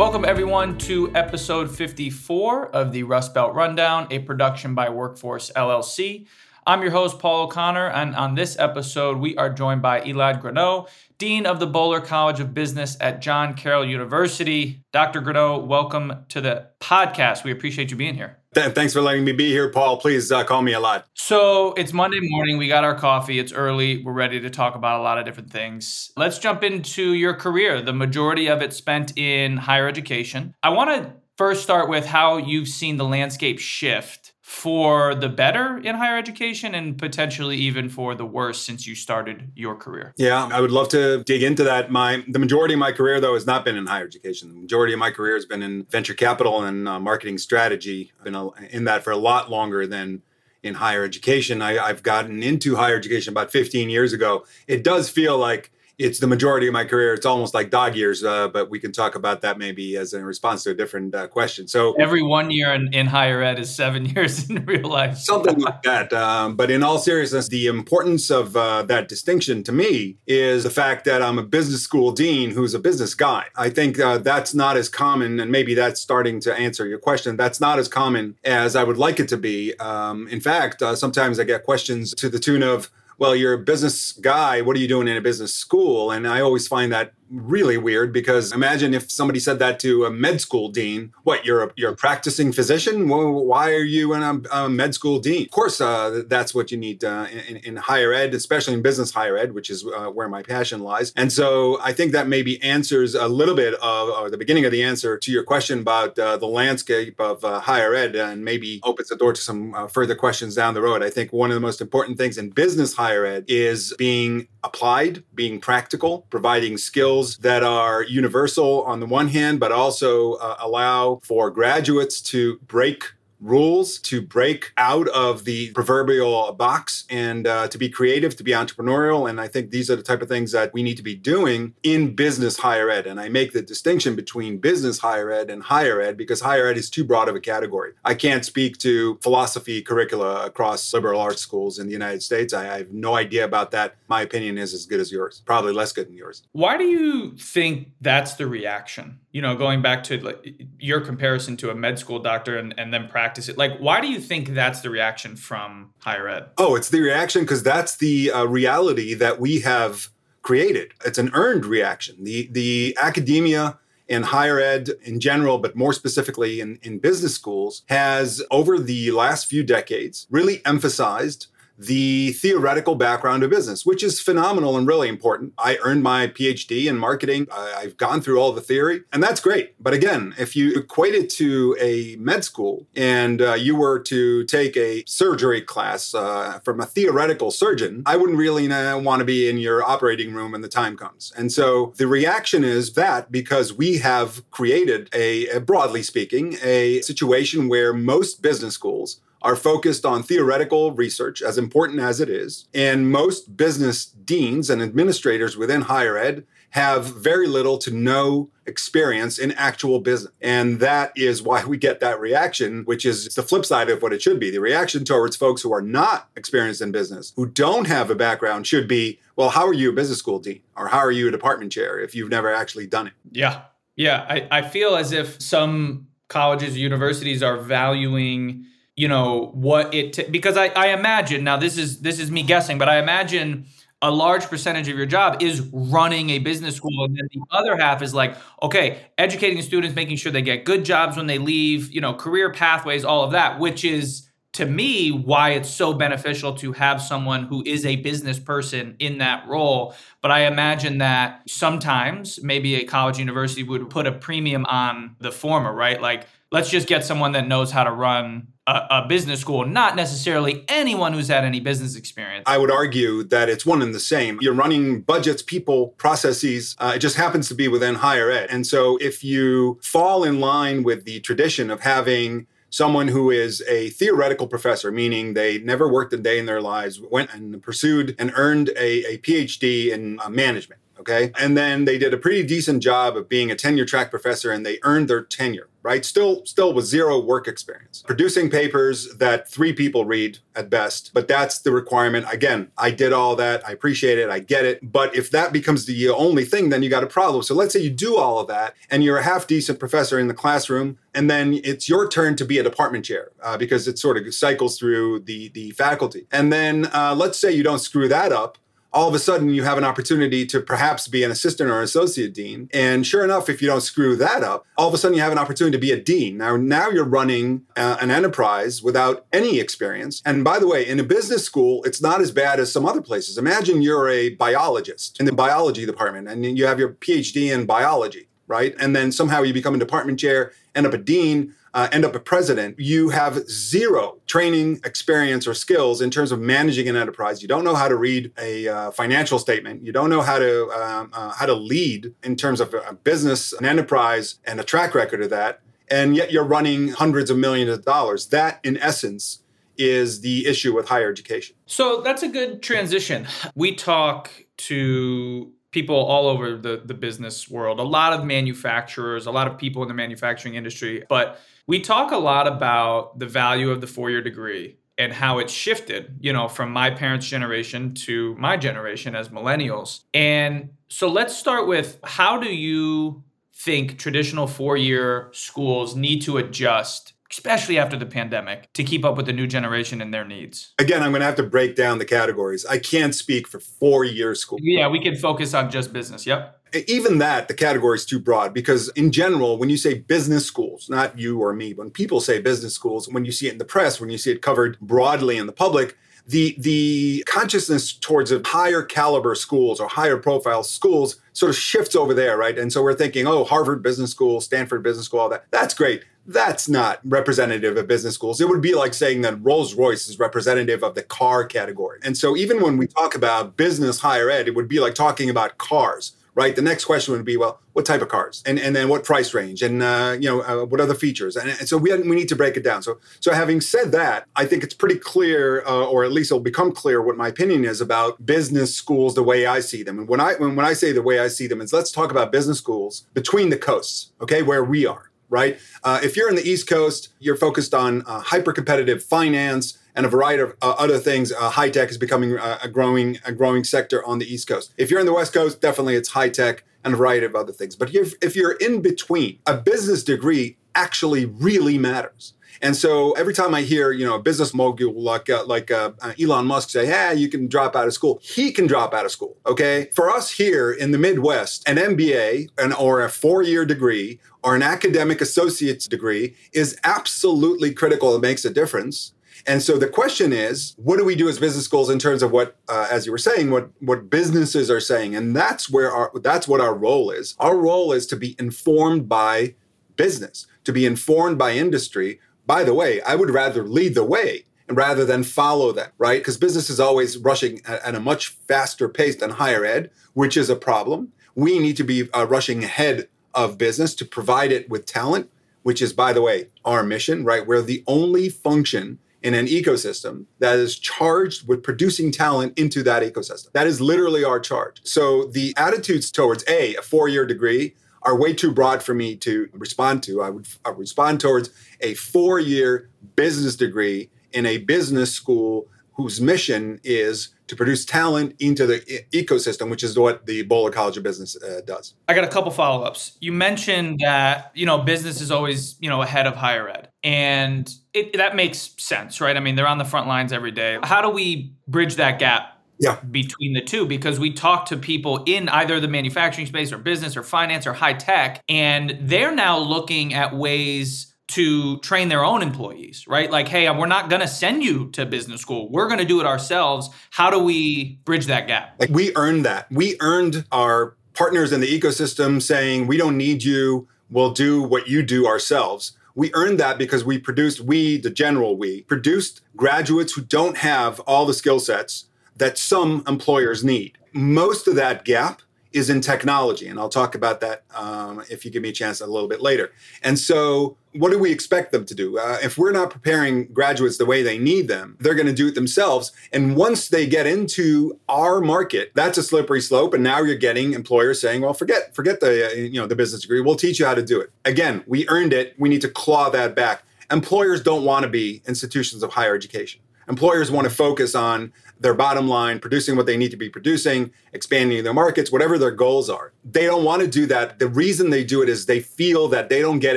Welcome, everyone, to episode 54 of the Rust Belt Rundown, a production by Workforce LLC. I'm your host, Paul O'Connor, and on this episode, we are joined by Elad Granot, Dean of the Boler College of Business at John Carroll University. Dr. Granot, welcome to the podcast. We appreciate you being here. Thanks for letting me be here, Paul. Please uh, call me Elad. So it's Monday morning. We got our coffee. It's early. We're ready to talk about a lot of different things. Let's jump into your career. The majority of it spent in higher education. I want to first start with how you've seen the landscape shift for the better in higher education and potentially even for the worse since you started your career? Yeah, I would love to dig into that. My the majority of my career though has not been in higher education. The majority of my career has been in venture capital and uh, marketing strategy. I've been in that for a lot longer than in higher education. I, I've gotten into higher education about 15 years ago. It does feel like it's the majority of my career. It's almost like dog years, uh, but we can talk about that maybe as a response to a different uh, question. So every one year in, in, higher ed is seven years in real life. something like that. Um, but in all seriousness, the importance of uh, that distinction to me is the fact that I'm a business school dean who's a business guy. I think uh, that's not as common, and maybe that's starting to answer your question. That's not as common as I would like it to be. Um, in fact, uh, sometimes I get questions to the tune of, well, you're a business guy. What are you doing in a business school? And I always find that really weird because imagine if somebody said that to a med school dean. What you're a, you're a practicing physician? Well, why are you in a, a, med school dean? Of course uh, that's what you need uh, in, in, higher ed especially in business higher ed which is uh, where my passion lies. And so i think that maybe answers a little bit of the beginning of the answer to your question about uh, the landscape of uh, higher ed and maybe opens the door to some uh, further questions down the road. I think one of the most important things in business higher ed is being applied being practical providing skills that are universal on the one hand, but also uh, allow for graduates to break rules to break out of the proverbial box and uh, to be creative, to be entrepreneurial. And I think these are the type of things that we need to be doing in business higher ed. And I make the distinction between business higher ed and higher ed because higher ed is too broad of a category. I can't speak to philosophy curricula across liberal arts schools in the United States. I, I have no idea about that. My opinion is as good as yours, probably less good than yours. Why do you think that's the reaction? You know, going back to like, your comparison to a med school doctor and, and then practice it. Like, why do you think that's the reaction from higher ed? Oh, it's the reaction because that's the uh, reality that we have created. It's an earned reaction. The the academia and higher ed in general, but more specifically in, in business schools, has over the last few decades really emphasized the theoretical background of business, which is phenomenal and really important. I earned my PhD in marketing. I've gone through all the theory, and that's great. But again, if you equate it to a med school and uh, you were to take a surgery class uh, from a theoretical surgeon, I wouldn't really uh, want to be in your operating room when the time comes. And so the reaction is that because we have created a, broadly speaking, a situation where most business schools are focused on theoretical research, as important as it is. And most business deans and administrators within higher ed have very little to no experience in actual business. And that is why we get that reaction, which is the flip side of what it should be. The reaction towards folks who are not experienced in business, who don't have a background, should be, well, how are you a business school dean? Or how are you a department chair if you've never actually done it? Yeah. Yeah. I, I feel as if some colleges, universities are valuing you know what it t- because I, I imagine now this is this is me guessing but i imagine a large percentage of your job is running a business school and then the other half is like okay educating students making sure they get good jobs when they leave you know career pathways all of that which is to me why it's so beneficial to have someone who is a business person in that role. But i imagine that sometimes maybe a college university would put a premium on the former right? Like let's just get someone that knows how to run a, a, business school, not necessarily anyone who's had any business experience. I would argue that it's one and the same. You're running budgets, people, processes. Uh, it just happens to be within higher ed. And so if you fall in line with the tradition of having someone who is a theoretical professor, meaning they never worked a day in their lives, went and pursued and earned a, a PhD in uh, management. Okay. And then they did a pretty decent job of being a tenure track professor and they earned their tenure, right? Still, still with zero work experience, producing papers that three people read at best. But that's the requirement. Again, I did all that. I appreciate it. I get it. But if that becomes the only thing, then you got a problem. So let's say you do all of that and you're a half decent professor in the classroom, and then it's your turn to be a department chair uh, because it sort of cycles through the, the faculty. And then uh, let's say you don't screw that up all of a sudden you have an opportunity to perhaps be an assistant or associate dean. And sure enough, if you don't screw that up, all of a sudden you have an opportunity to be a dean. Now, now you're running uh, an enterprise without any experience. And by the way, in a business school, it's not as bad as some other places. Imagine you're a biologist in the biology department and you have your PhD in biology, right? And then somehow you become a department chair, end up a dean uh, end up a president, you have zero training experience or skills in terms of managing an enterprise. You don't know how to read a uh, financial statement. You don't know how to um, uh, how to lead in terms of a business, an enterprise, and a track record of that. And yet you're running hundreds of millions of dollars. That, in essence, is the issue with higher education. So that's a good transition. We talk to people all over the, the business world, a lot of manufacturers, a lot of people in the manufacturing industry. But we talk a lot about the value of the four year degree and how it's shifted, you know, from my parents' generation to my generation as millennials. And so let's start with how do you think traditional four year schools need to adjust especially after the pandemic, to keep up with the new generation and their needs? Again, I'm going to have to break down the categories. I can't speak for four year school. Yeah, we can focus on just business. Yep even that the category is too broad because in general when you say business schools not you or me when people say business schools when you see it in the press when you see it covered broadly in the public the the consciousness towards a higher caliber schools or higher profile schools sort of shifts over there right and so we're thinking oh harvard business school stanford business school all that that's great that's not representative of business schools. It would be like saying that Rolls Royce is representative of the car category. And so, even when we talk about business higher ed, it would be like talking about cars right? The next question would be, well, what type of cars, and and then what price range, and uh, you know uh, what other features, and, and so we we need to break it down. So so having said that, I think it's pretty clear, uh, or at least it'll become clear, what my opinion is about business schools the way I see them. And when I when, when I say the way I see them is let's talk about business schools between the coasts, okay, where we are right? Uh, if you're in the East Coast, you're focused on uh, hyper competitive finance, and a variety of uh, other things. Uh, high tech is becoming uh, a growing a growing sector on the East Coast. If you're in the West Coast, definitely it's high tech and a variety of other things. But if, if you're in between, a business degree actually really matters. And so every time I hear, you know, a business mogul like uh, like uh, uh, Elon Musk say, "Hey, you can drop out of school," he can drop out of school. Okay, for us here in the Midwest, an MBA and or a four-year degree or an academic associate's degree is absolutely critical. It makes a difference. And so the question is, what do we do as business schools in terms of what, uh, as you were saying, what what businesses are saying, and that's where our that's what our role is. Our role is to be informed by business, to be informed by industry. By the way, I would rather lead the way rather than follow them, right? Because business is always rushing at, a much faster pace than higher ed, which is a problem. We need to be uh, rushing ahead of business to provide it with talent, which is, by the way, our mission, right? We're the only function in an ecosystem that is charged with producing talent into that ecosystem. That is literally our charge. So the attitudes towards A, a four year degree, are way too broad for me to respond to. I would, respond towards a four year business degree in a business school whose mission is to produce talent into the e- ecosystem, which is what the Boler College of Business uh, does. I got a couple follow ups. You mentioned that you know business is always you know ahead of higher ed, and it, that makes sense, right? I mean, they're on the front lines every day. How do we bridge that gap? Yeah. between the two because we talk to people in either the manufacturing space or business or finance or high tech and they're now looking at ways to train their own employees, right? Like, hey, we're not going to send you to business school. We're going to do it ourselves. How do we bridge that gap? Like, we earned that. We earned our partners in the ecosystem saying, we don't need you. We'll do what you do ourselves. We earned that because we produced, we, the general we, produced graduates who don't have all the skill sets that some employers need. Most of that gap is in technology. And I'll talk about that um, if you give me a chance a little bit later. And so, what do we expect them to do? Uh, if we're not preparing graduates the way they need them, they're going to do it themselves. And once they get into our market, that's a slippery slope. And now you're getting employers saying, "Well, forget forget the uh, you know the business degree. We'll teach you how to do it." Again, we earned it. We need to claw that back. Employers don't want to be institutions of higher education. Employers want to focus on their bottom line, producing what they need to be producing, expanding their markets, whatever their goals are. They don't want to do that. The reason they do it is they feel that they don't get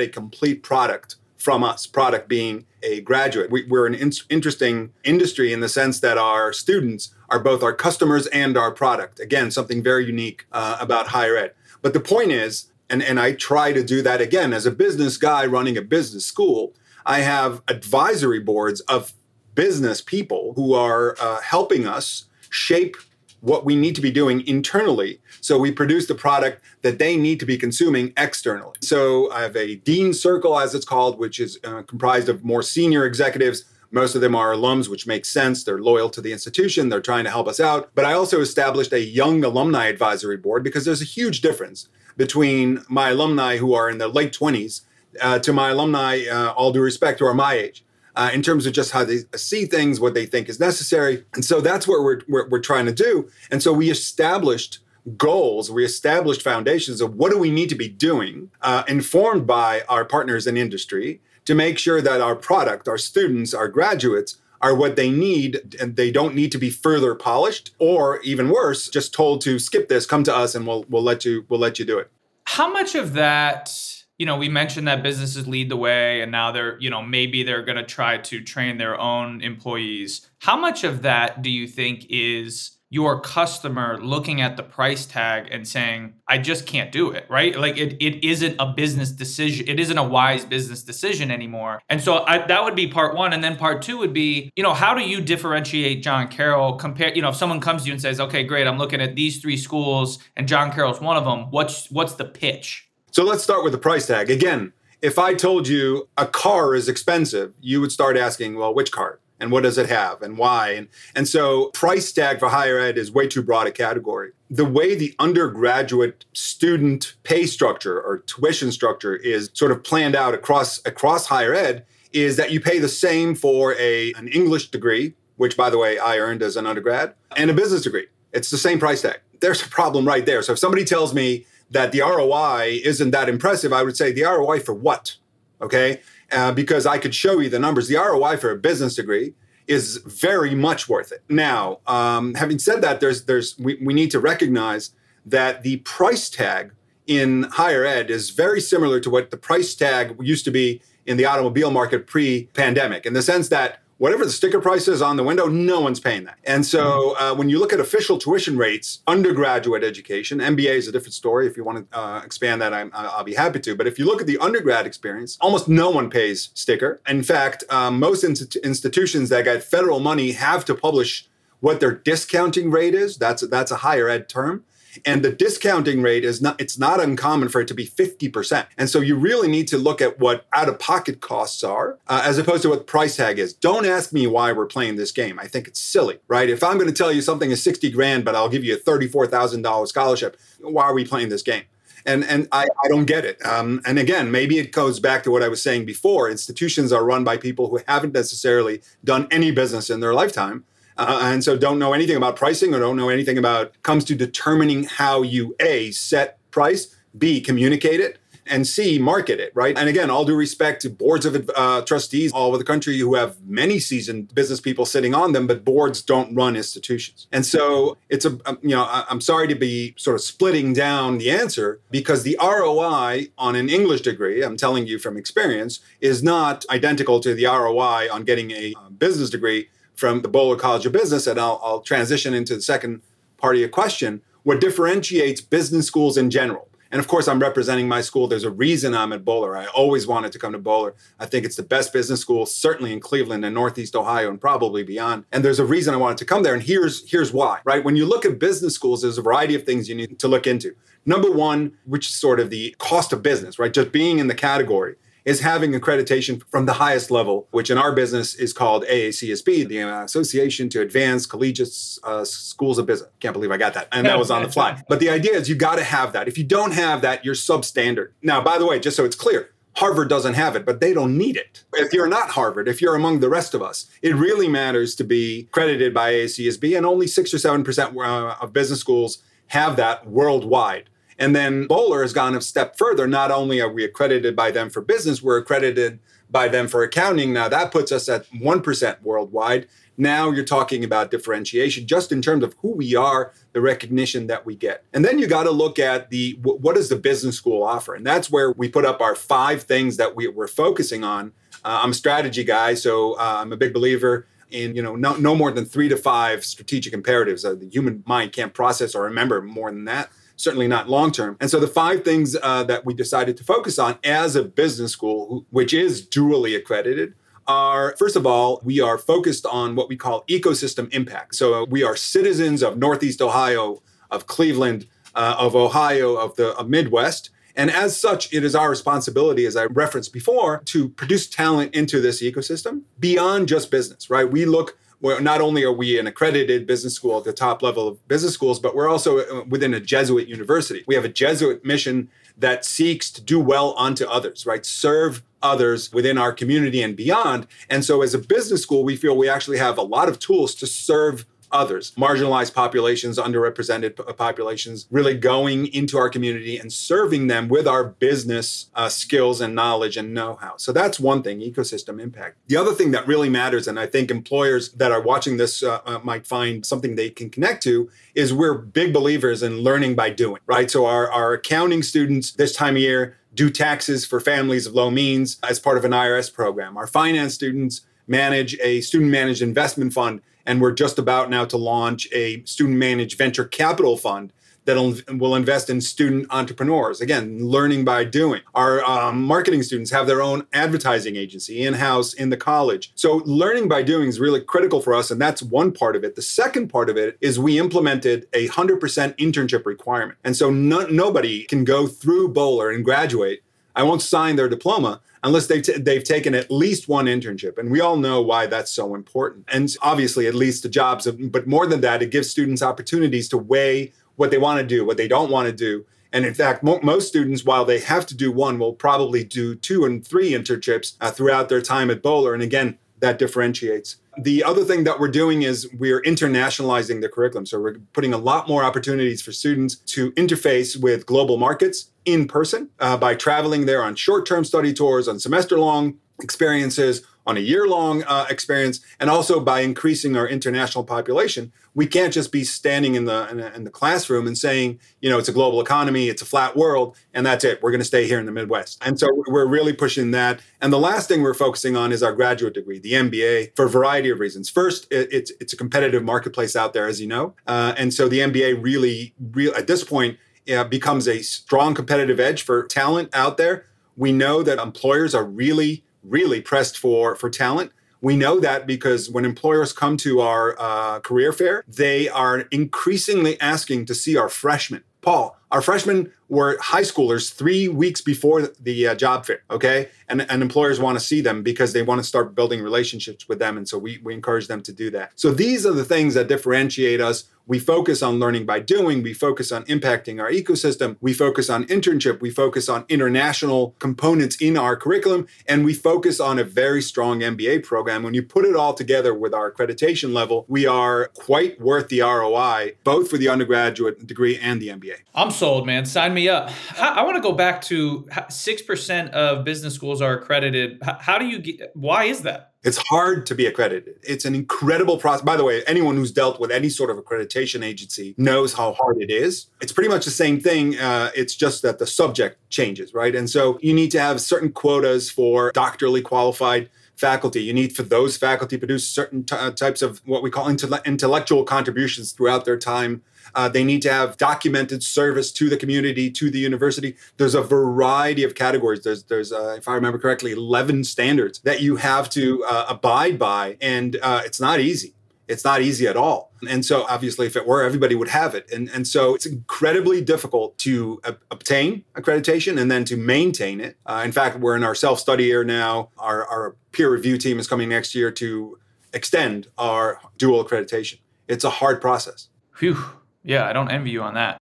a complete product from us, product being a graduate. We, are an in- interesting industry in the sense that our students are both our customers and our product. Again, something very unique uh, about higher ed. But the point is, and, and I try to do that again as a business guy running a business school, I have advisory boards of business people who are uh, helping us shape what we need to be doing internally so we produce the product that they need to be consuming externally. So I have a dean circle, as it's called, which is uh, comprised of more senior executives. Most of them are alums, which makes sense. They're loyal to the institution. They're trying to help us out. But I also established a young alumni advisory board because there's a huge difference between my alumni who are in their late 20s uh, to my alumni, uh, all due respect, who are my age uh, in terms of just how they see things, what they think is necessary. And so that's what we're, we're, we're trying to do. And so we established goals, we established foundations of what do we need to be doing, uh, informed by our partners in industry to make sure that our product, our students, our graduates are what they need and they don't need to be further polished or even worse just told to skip this come to us and we'll we'll let you we'll let you do it how much of that you know, we mentioned that businesses lead the way and now they're, you know, maybe they're going to try to train their own employees. How much of that do you think is your customer looking at the price tag and saying, I just can't do it, right? Like it, it isn't a business decision. It isn't a wise business decision anymore. And so I, that would be part one. And then part two would be, you know, how do you differentiate John Carroll compare, you know, if someone comes to you and says, okay, great, I'm looking at these three schools and John Carroll's one of them. What's, what's the pitch? So let's start with the price tag. Again, if I told you a car is expensive, you would start asking, well, which car? And what does it have and why? And, and so price tag for higher ed is way too broad a category. The way the undergraduate student pay structure or tuition structure is sort of planned out across across higher ed is that you pay the same for a an English degree, which by the way I earned as an undergrad, and a business degree. It's the same price tag. There's a problem right there. So if somebody tells me that the ROI isn't that impressive, I would say the ROI for what? Okay. Uh, because I could show you the numbers. The ROI for a business degree is very much worth it. Now, um, having said that, there's there's we, we need to recognize that the price tag in higher ed is very similar to what the price tag used to be in the automobile market pre-pandemic, in the sense that whatever the sticker price is on the window, no one's paying that. And so uh, when you look at official tuition rates, undergraduate education, MBA is a different story. If you want to uh, expand that, i will be happy to. But if you look at the undergrad experience, almost no one pays sticker. In fact, um, most institutions that get federal money have to publish what their discounting rate is. That's that's a higher ed term and the discounting rate is not it's not uncommon for it to be 50% and so you really need to look at what out of pocket costs are uh, as opposed to what the price tag is. Don't ask me why we're playing this game. I think it's silly right? If i'm going to tell you something is 60 grand but i'll give you a $34000 scholarship why are we playing this game? And and I, I don't get it. Um, and again, maybe it goes back to what I was saying before. Institutions are run by people who haven't necessarily done any business in their lifetime, uh, and so don't know anything about pricing or don't know anything about comes to determining how you a set price b communicate it and c market it right? And again all due respect to boards of uh, trustees all over the country who have many seasoned business people sitting on them but boards don't run institutions. And so it's a you know i'm sorry to be sort of splitting down the answer because the roi on an english degree i'm telling you from experience is not identical to the roi on getting a uh, business degree from the Boler College of Business, and I'll, I'll transition into the second part of your question, what differentiates business schools in general. And of course, I'm representing my school. There's a reason I'm at Boler. I always wanted to come to Boler. I think it's the best business school, certainly in Cleveland and Northeast Ohio and probably beyond. And there's a reason I wanted to come there. And here's, here's why, right? When you look at business schools, there's a variety of things you need to look into. Number one, which is sort of the cost of business, right? Just being in the category is having accreditation from the highest level, which in our business is called AACSB, the Association to Advance Collegiate uh, Schools of Business. Can't believe I got that. And that was on the fly. But the idea is you got to have that. If you don't have that, you're substandard. Now, by the way, just so it's clear, Harvard doesn't have it, but they don't need it. If you're not Harvard, if you're among the rest of us, it really matters to be credited by AACSB, and only six or seven percent uh, of business schools have that worldwide. And then Boler has gone a step further. Not only are we accredited by them for business, we're accredited by them for accounting. Now that puts us at 1% worldwide. Now you're talking about differentiation just in terms of who we are, the recognition that we get. And then you got to look at the what does the business school offer? And that's where we put up our five things that we, we're focusing on. Uh, I'm a strategy guy, so uh, I'm a big believer in you know no, no more than three to five strategic imperatives. Uh, the human mind can't process or remember more than that certainly not long term. And so the five things uh, that we decided to focus on as a business school, which is dually accredited, are first of all, we are focused on what we call ecosystem impact. So we are citizens of Northeast Ohio, of Cleveland, uh, of Ohio, of the of Midwest. And as such, it is our responsibility, as I referenced before, to produce talent into this ecosystem beyond just business, right? We look where not only are we an accredited business school at the top level of business schools, but we're also uh, within a Jesuit university. We have a Jesuit mission that seeks to do well unto others, right? Serve others within our community and beyond. And so, as a business school, we feel we actually have a lot of tools to serve others, marginalized populations, underrepresented populations, really going into our community and serving them with our business uh, skills and knowledge and know how. So that's one thing ecosystem impact. The other thing that really matters, and I think employers that are watching this uh, uh, might find something they can connect to, is we're big believers in learning by doing, right? So our, our accounting students this time of year, do taxes for families of low means as part of an IRS program. Our finance students manage a student managed investment fund and we're just about now to launch a student managed venture capital fund that will invest in student entrepreneurs. Again, learning by doing. Our um, marketing students have their own advertising agency in house in the college. So, learning by doing is really critical for us, and that's one part of it. The second part of it is we implemented a 100% internship requirement. And so, no, nobody can go through Boler and graduate. I won't sign their diploma unless they've, t- they've taken at least one internship. And we all know why that's so important. And obviously, it leads to jobs. But more than that, it gives students opportunities to weigh what they want to do, what they don't want to do. And in fact, mo- most students, while they have to do one, will probably do two and three internships uh, throughout their time at Boler. And again, that differentiates. The other thing that we're doing is we're internationalizing the curriculum. So we're putting a lot more opportunities for students to interface with global markets in person uh, by traveling there on short term study tours, on semester long experiences, on a year long uh, experience, and also by increasing our international population. We can't just be standing in the, in in the classroom and saying, you know, it's a global economy, it's a flat world, and that's it. We're going to stay here in the Midwest. And so we're really pushing that. And the last thing we're focusing on is our graduate degree, the MBA, for a variety of reasons. First, it, it's it's a competitive marketplace out there, as you know, uh, and so the MBA really, real at this point uh, becomes a strong competitive edge for talent out there. We know that employers are really, really pressed for, for talent. We know that because when employers come to our uh, career fair, they are increasingly asking to see our freshmen. Paul, our freshmen were high schoolers three weeks before the uh, job fair, okay? And, and employers want to see them because they want to start building relationships with them. And so we, we encourage them to do that. So these are the things that differentiate us we focus on learning by doing. We focus on impacting our ecosystem. We focus on internship. We focus on international components in our curriculum. And we focus on a very strong MBA program. When you put it all together with our accreditation level, we are quite worth the ROI, both for the undergraduate degree and the MBA. I'm sold, man. Sign me up. I, want to go back to 6% of business schools are accredited. How do you get, why is that? It's hard to be accredited. It's an incredible process. By the way, anyone who's dealt with any sort of accreditation agency knows how hard it is. It's pretty much the same thing. Uh, it's just that the subject changes, right? And so you need to have certain quotas for doctorally qualified faculty. You need for those faculty produce certain t- uh, types of what we call intellectual contributions throughout their time uh, they need to have documented service to the community, to the university. There's a variety of categories. There's, there's uh, if I remember correctly, 11 standards that you have to uh, abide by, and uh, it's not easy. It's not easy at all. And so, obviously, if it were, everybody would have it. And, and so, it's incredibly difficult to obtain accreditation and then to maintain it. Uh, in fact, we're in our self study year now. Our, our peer review team is coming next year to extend our dual accreditation. It's a hard process. Phew. Yeah, I don't envy you on that.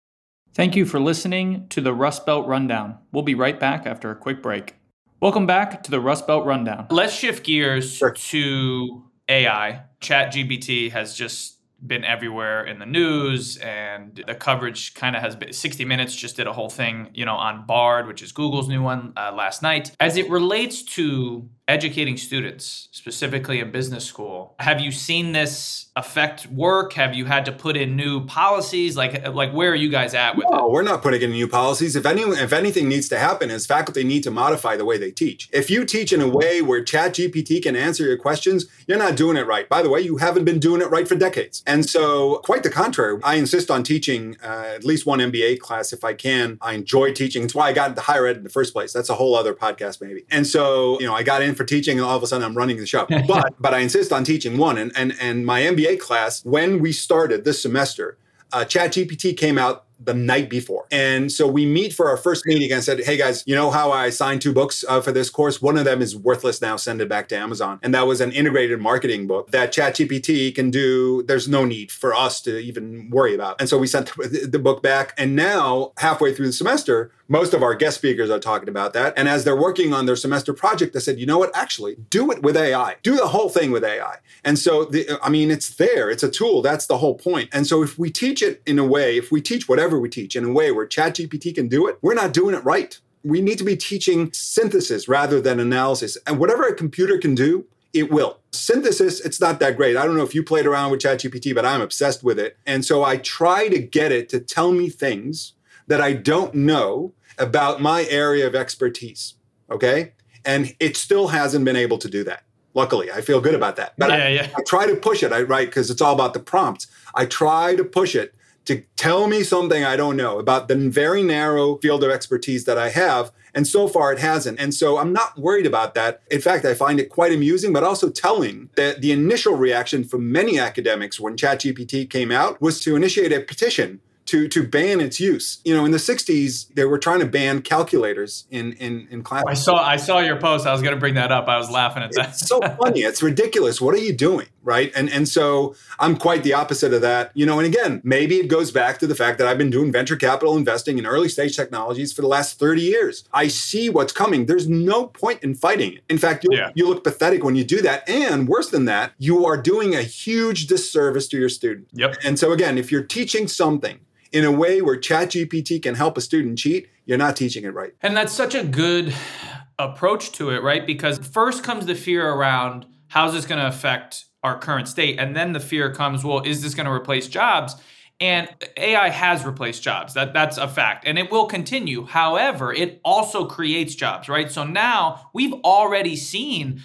Thank you for listening to the Rust Belt Rundown. We'll be right back after a quick break. Welcome back to the Rust Belt Rundown. Let's shift gears sure. to AI. ChatGPT has just been everywhere in the news and the coverage kind of has been 60 minutes just did a whole thing you know on bard which is google's new one uh, last night. As it relates to educating students specifically in business school have you seen this affect work? Have you had to put in new policies? Like like where are you guys at with no, it we're not putting in new policies. If any if anything needs to happen is faculty need to modify the way they teach. If you teach in a way where ChatGPT can answer your questions you're not doing it right. By the way you haven't been doing it right for decades and so quite the contrary. I insist on teaching uh, at least one mba class if i can. I enjoy teaching. It's why i got into higher ed in the first place. That's a whole other podcast maybe. And so you know i got in for teaching and all of a sudden i'm running the show. But but i insist on teaching one. And and, and my mba class when we started this semester uh, ChatGPT came out the night before. And so we meet for our first meeting and said, hey guys, you know how I signed two books uh, for this course? One of them is worthless now, send it back to Amazon. And that was an integrated marketing book that ChatGPT can do. There's no need for us to even worry about. And so we sent the book back. And now, halfway through the semester, most of our guest speakers are talking about that. And as they're working on their semester project, they said, you know what? Actually, do it with AI. Do the whole thing with AI. And so, the, I mean, it's there. It's a tool. That's the whole point. And so, if we teach it in a way, if we teach whatever we teach in a way where ChatGPT can do it, we're not doing it right. We need to be teaching synthesis rather than analysis. And whatever a computer can do, it will. Synthesis, it's not that great. I don't know if you played around with ChatGPT, but I'm obsessed with it. And so I try to get it to tell me things that I don't know about my area of expertise. Okay. And it still hasn't been able to do that. Luckily, I feel good about that. But yeah, I, yeah. I try to push it, I, right? Because it's all about the prompts. I try to push it to tell me something I don't know about the very narrow field of expertise that I have. And so far it hasn't. And so I'm not worried about that. In fact, I find it quite amusing, but also telling that the initial reaction from many academics when ChatGPT came out was to initiate a petition to to ban its use. You know, in the '60s, they were trying to ban calculators in in in class. I saw I saw your post. I was going to bring that up. I was laughing at that. It's so funny. It's ridiculous. What are you doing, right? And and so I'm quite the opposite of that. You know, and again, maybe it goes back to the fact that I've been doing venture capital investing in early stage technologies for the last 30 years. I see what's coming. There's no point in fighting it. In fact, you, yeah. you look pathetic when you do that. And worse than that, you are doing a huge disservice to your student. Yep. And so again, if you're teaching something in a way where ChatGPT can help a student cheat, you're not teaching it right. And that's such a good approach to it, right? Because first comes the fear around how's this going to affect our current state? And then the fear comes, well, is this going to replace jobs? And AI has replaced jobs. That that's a fact. And it will continue. However, it also creates jobs, right? So now we've already seen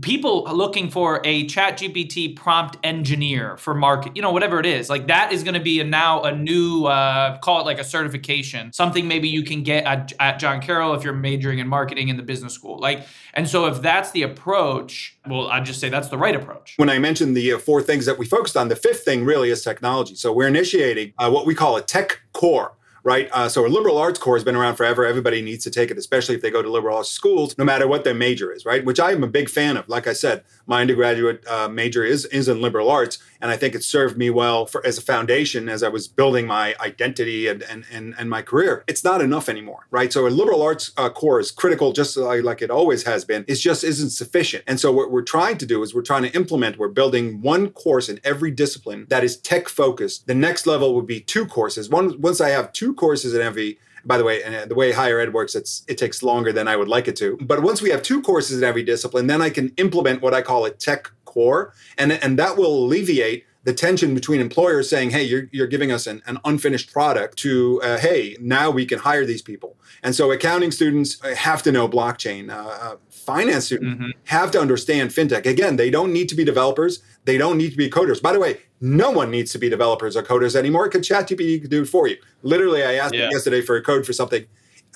people looking for a ChatGPT prompt engineer for market you know whatever it is like that is going to be a, now a new uh, call it like a certification something maybe you can get at, at john carroll if you're majoring in marketing in the business school like and so if that's the approach well i'd just say that's the right approach. When i mentioned the uh, four things that we focused on the fifth thing really is technology so we're initiating uh, what we call a tech core right? Uh, so a liberal arts core has been around forever. Everybody needs to take it, especially if they go to liberal arts schools, no matter what their major is, right? Which I am a big fan of. Like I said, my undergraduate uh, major is is in liberal arts, and I think it served me well for, as a foundation as I was building my identity and and and, and my career. It's not enough anymore, right? So a liberal arts uh, core is critical, just like, like it always has been. It just isn't sufficient, and so what we're trying to do is we're trying to implement. We're building one course in every discipline that is tech focused. The next level would be two courses. One once I have two courses in every by the way, and uh, the way higher ed works, it's it takes longer than I would like it to. But once we have two courses in every discipline, then I can implement what I call a tech core, and and that will alleviate the tension between employers saying, "Hey, you're you're giving us an, an unfinished product," to uh, "Hey, now we can hire these people." And so, accounting students have to know blockchain. Uh, uh finance students mm-hmm. have to understand fintech. Again, they don't need to be developers. They don't need to be coders. By the way, no one needs to be developers or coders anymore because ChatGPT can do it for you. Literally, I asked yeah. yesterday for a code for something.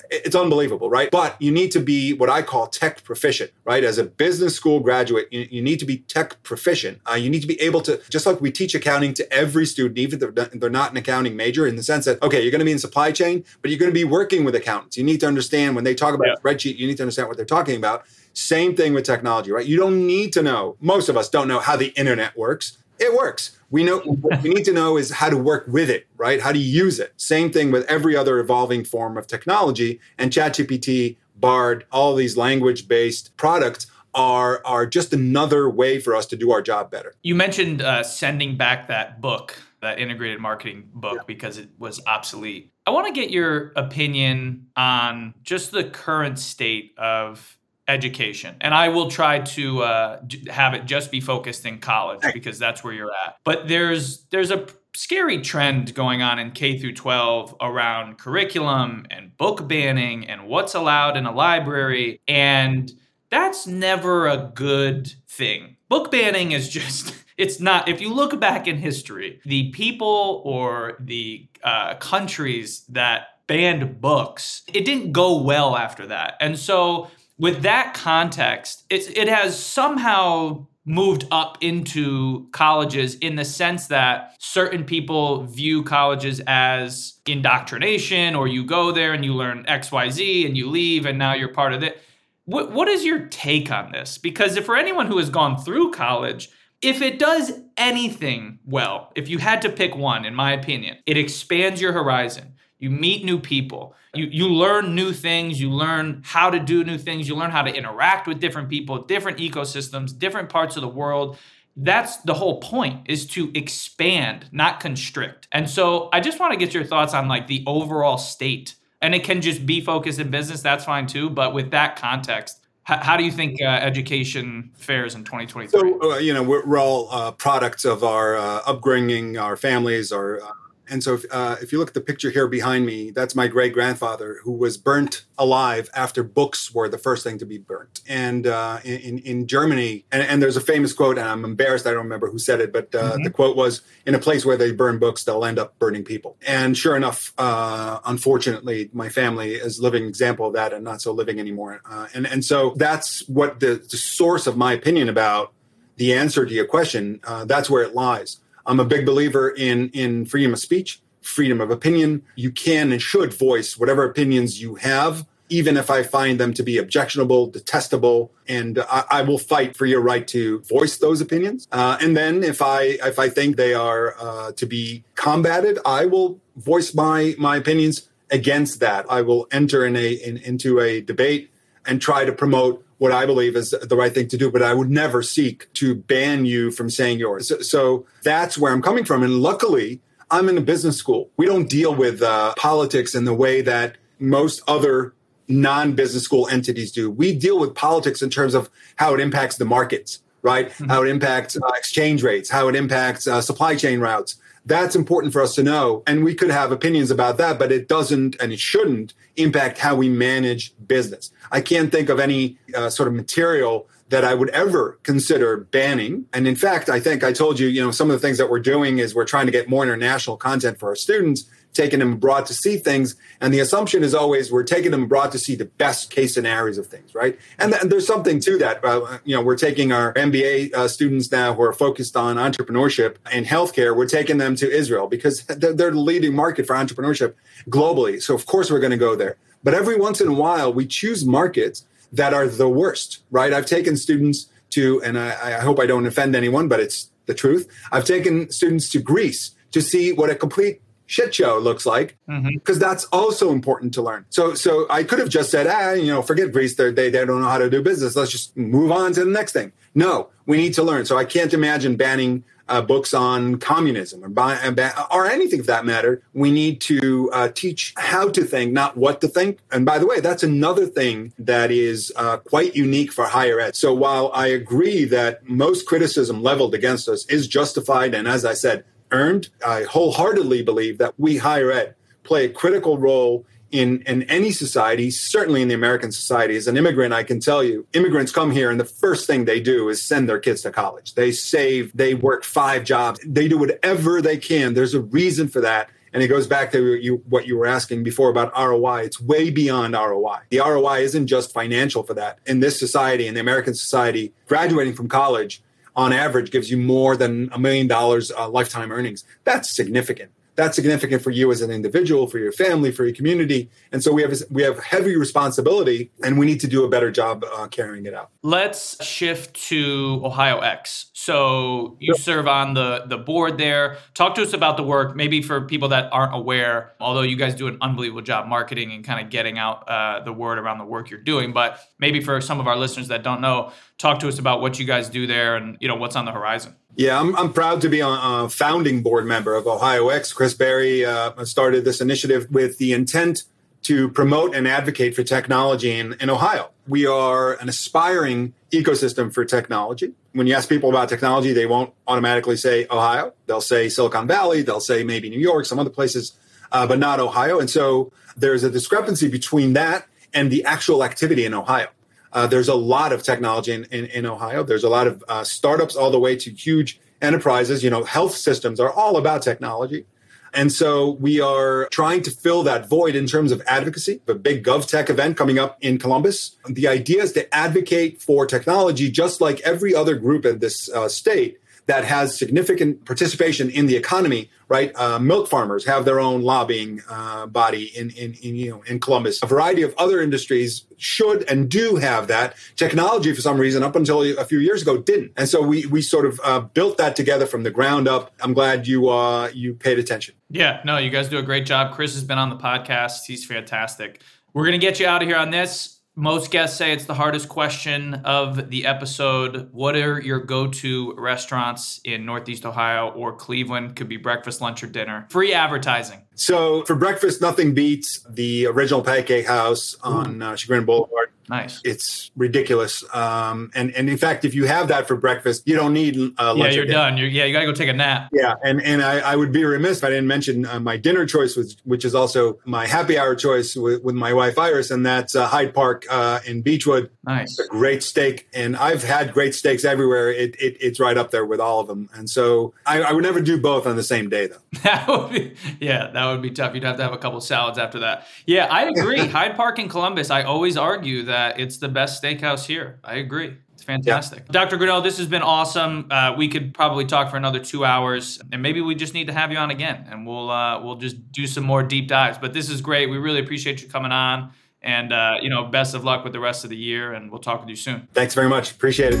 It's unbelievable, right? But you need to be what I call tech proficient, right? As a business school graduate, you, you need to be tech proficient. Uh, you need to be able to, just like we teach accounting to every student, even if they're, they're not an accounting major, in the sense that, okay, you're going to be in supply chain, but you're going to be working with accountants. You need to understand when they talk about yeah. spreadsheet, you need to understand what they're talking about. Same thing with technology, right? You don't need to know, most of us don't know how the internet works. It works. We know what we need to know is how to work with it, right? How to use it. Same thing with every other evolving form of technology. And ChatGPT, Bard, all these language-based products are are just another way for us to do our job better. You mentioned uh, sending back that book, that integrated marketing book, yeah. because it was obsolete. I want to get your opinion on just the current state of education. And I will try to uh, have it just be focused in college because that's where you're at. But there's there's a scary trend going on in K through 12 around curriculum and book banning and what's allowed in a library and that's never a good thing. Book banning is just it's not if you look back in history the people or the uh, countries that banned books it didn't go well after that and so with that context, it's, it has somehow moved up into colleges in the sense that certain people view colleges as indoctrination or you go there and you learn xyz and you leave and now you're part of it. What, what is your take on this? Because if for anyone who has gone through college if it does anything well if you had to pick one in my opinion it expands your horizon you meet new people. You, you learn new things. You learn how to do new things. You learn how to interact with different people, different ecosystems, different parts of the world. That's the whole point is to expand, not constrict. And so I just want to get your thoughts on like the overall state. And it can just be focused in business. That's fine too. But with that context, how, do you think uh, education fares in 2023? So, uh, you know, we're, we're all uh, products of our uh, upbringing, our families, our uh, and so, if, uh, if you look at the picture here behind me, that's my great grandfather who was burnt alive after books were the first thing to be burnt. And uh, in, in Germany, and, and, there's a famous quote, and I'm embarrassed I don't remember who said it, but uh, mm-hmm. the quote was In a place where they burn books, they'll end up burning people. And sure enough, uh, unfortunately, my family is living example of that and not so living anymore. Uh, and, and so, that's what the, the source of my opinion about the answer to your question, uh, that's where it lies I'm a big believer in in freedom of speech, freedom of opinion. You can and should voice whatever opinions you have, even if I find them to be objectionable, detestable, and I, I will fight for your right to voice those opinions. Uh, and then if I if I think they are uh, to be combated, I will voice my my opinions against that. I will enter in a in, into a debate and try to promote what I believe is the right thing to do, but I would never seek to ban you from saying yours. So, so that's where I'm coming from. And luckily, I'm in a business school. We don't deal with uh, politics in the way that most other non business school entities do. We deal with politics in terms of how it impacts the markets, right? Mm-hmm. How it impacts uh, exchange rates, how it impacts uh, supply chain routes. That's important for us to know. And we could have opinions about that, but it doesn't and it shouldn't impact how we manage business. I can't think of any uh, sort of material that I would ever consider banning. And in fact, I think I told you, you know, some of the things that we're doing is we're trying to get more international content for our students taking them abroad to see things. And the assumption is always we're taking them abroad to see the best case scenarios of things, right? And, th- and there's something to that. Uh, you know, we're taking our MBA uh, students now who are focused on entrepreneurship and healthcare. We're taking them to Israel because they're, they're the leading market for entrepreneurship globally. So of course we're going to go there. But every once in a while, we choose markets that are the worst, right? I've taken students to, and I, I hope I don't offend anyone, but it's the truth. I've taken students to Greece to see what a complete shit show looks like because mm-hmm. that's also important to learn. So so i could have just said ah you know forget greece They're, they don't know how to do business let's just move on to the next thing. No we need to learn. So i can't imagine banning uh, books on communism or, buy, uh, or anything for that matter. We need to uh, teach how to think not what to think. And by the way that's another thing that is uh, quite unique for higher ed. So while i agree that most criticism leveled against us is justified and as i said earned. I wholeheartedly believe that we higher ed play a critical role in, in any society, certainly in the American society. As an immigrant, I can tell you, immigrants come here and the first thing they do is send their kids to college. They save, they work five jobs, they do whatever they can. There's a reason for that. And it goes back to you, what you were asking before about ROI. It's way beyond ROI. The ROI isn't just financial for that. In this society, in the American society, graduating from college on average gives you more than a million dollars uh, lifetime earnings. That's significant that's significant for you as an individual, for your family, for your community. And so we have we have heavy responsibility, and we need to do a better job uh, carrying it out. Let's shift to OhioX. So you serve on the the board there. Talk to us about the work, maybe for people that aren't aware. Although you guys do an unbelievable job marketing and kind of getting out uh, the word around the work you're doing, but maybe for some of our listeners that don't know, talk to us about what you guys do there and you know what's on the horizon. Yeah, I'm, I'm proud to be a, a founding board member of Ohio. Chris Berry uh, started this initiative with the intent to promote and advocate for technology in, in Ohio. We are an aspiring ecosystem for technology. When you ask people about technology, they won't automatically say Ohio. They'll say Silicon Valley, they'll say maybe New York, some other places, uh, but not Ohio. And so there's a discrepancy between that and the actual activity in Ohio. Uh, there's a lot of technology in, in, in Ohio. There's a lot of uh, startups all the way to huge enterprises. You know, health systems are all about technology. And so we are trying to fill that void in terms of advocacy. A big GovTech event coming up in Columbus. The idea is to advocate for technology just like every other group in this uh, state that has significant participation in the economy, right? Uh, milk farmers have their own lobbying uh, body in, in, in, you know in Columbus. A variety of other industries should and do have that. Technology, for some reason, up until a few years ago, didn't, and so we we sort of uh, built that together from the ground up. I'm glad you uh, you paid attention. Yeah, no, you guys do a great job. Chris has been on the podcast. He's fantastic. We're gonna get you out of here on this most guests say it's the hardest question of the episode. What are your go to restaurants in Northeast Ohio or Cleveland? Could be breakfast, lunch, or dinner. Free advertising. So for breakfast, nothing beats the original Pancake House on uh, Chagrin Boulevard. Nice. It's ridiculous. Um, and and in fact, if you have that for breakfast, you don't need uh, lunch. Yeah, you're done. You're, yeah, you gotta go take a nap. Yeah, and and I, I would be remiss if I didn't mention uh, my dinner choice, which which is also my happy hour choice with, with my wife Iris, and that's uh, Hyde Park uh, in Beachwood. Nice. Great steak, and I've had great steaks everywhere. It, it it's right up there with all of them, and so I, I would never do both on the same day, though. that would be, yeah, that would be tough. You'd have to have a couple salads after that. Yeah, I agree. Hyde Park in Columbus. I always argue that that it's the best steakhouse here. I agree. It's fantastic. Yeah. Dr. Granot, this has been awesome. Uh, we could probably talk for another two hours, and maybe we just need to have you on again, and we'll uh, we'll just do some more deep dives. But this is great. We really appreciate you coming on, and uh, you know, best of luck with the rest of the year, and we'll talk with you soon. Thanks very much. Appreciate it.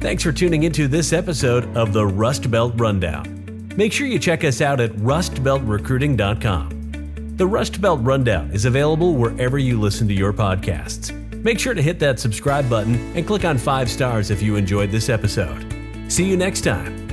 Thanks for tuning into this episode of the Rust Belt Rundown. Make sure you check us out at rustbeltrecruiting.com. The Rust Belt Rundown is available wherever you listen to your podcasts. Make sure to hit that subscribe button and click on five stars if you enjoyed this episode. See you next time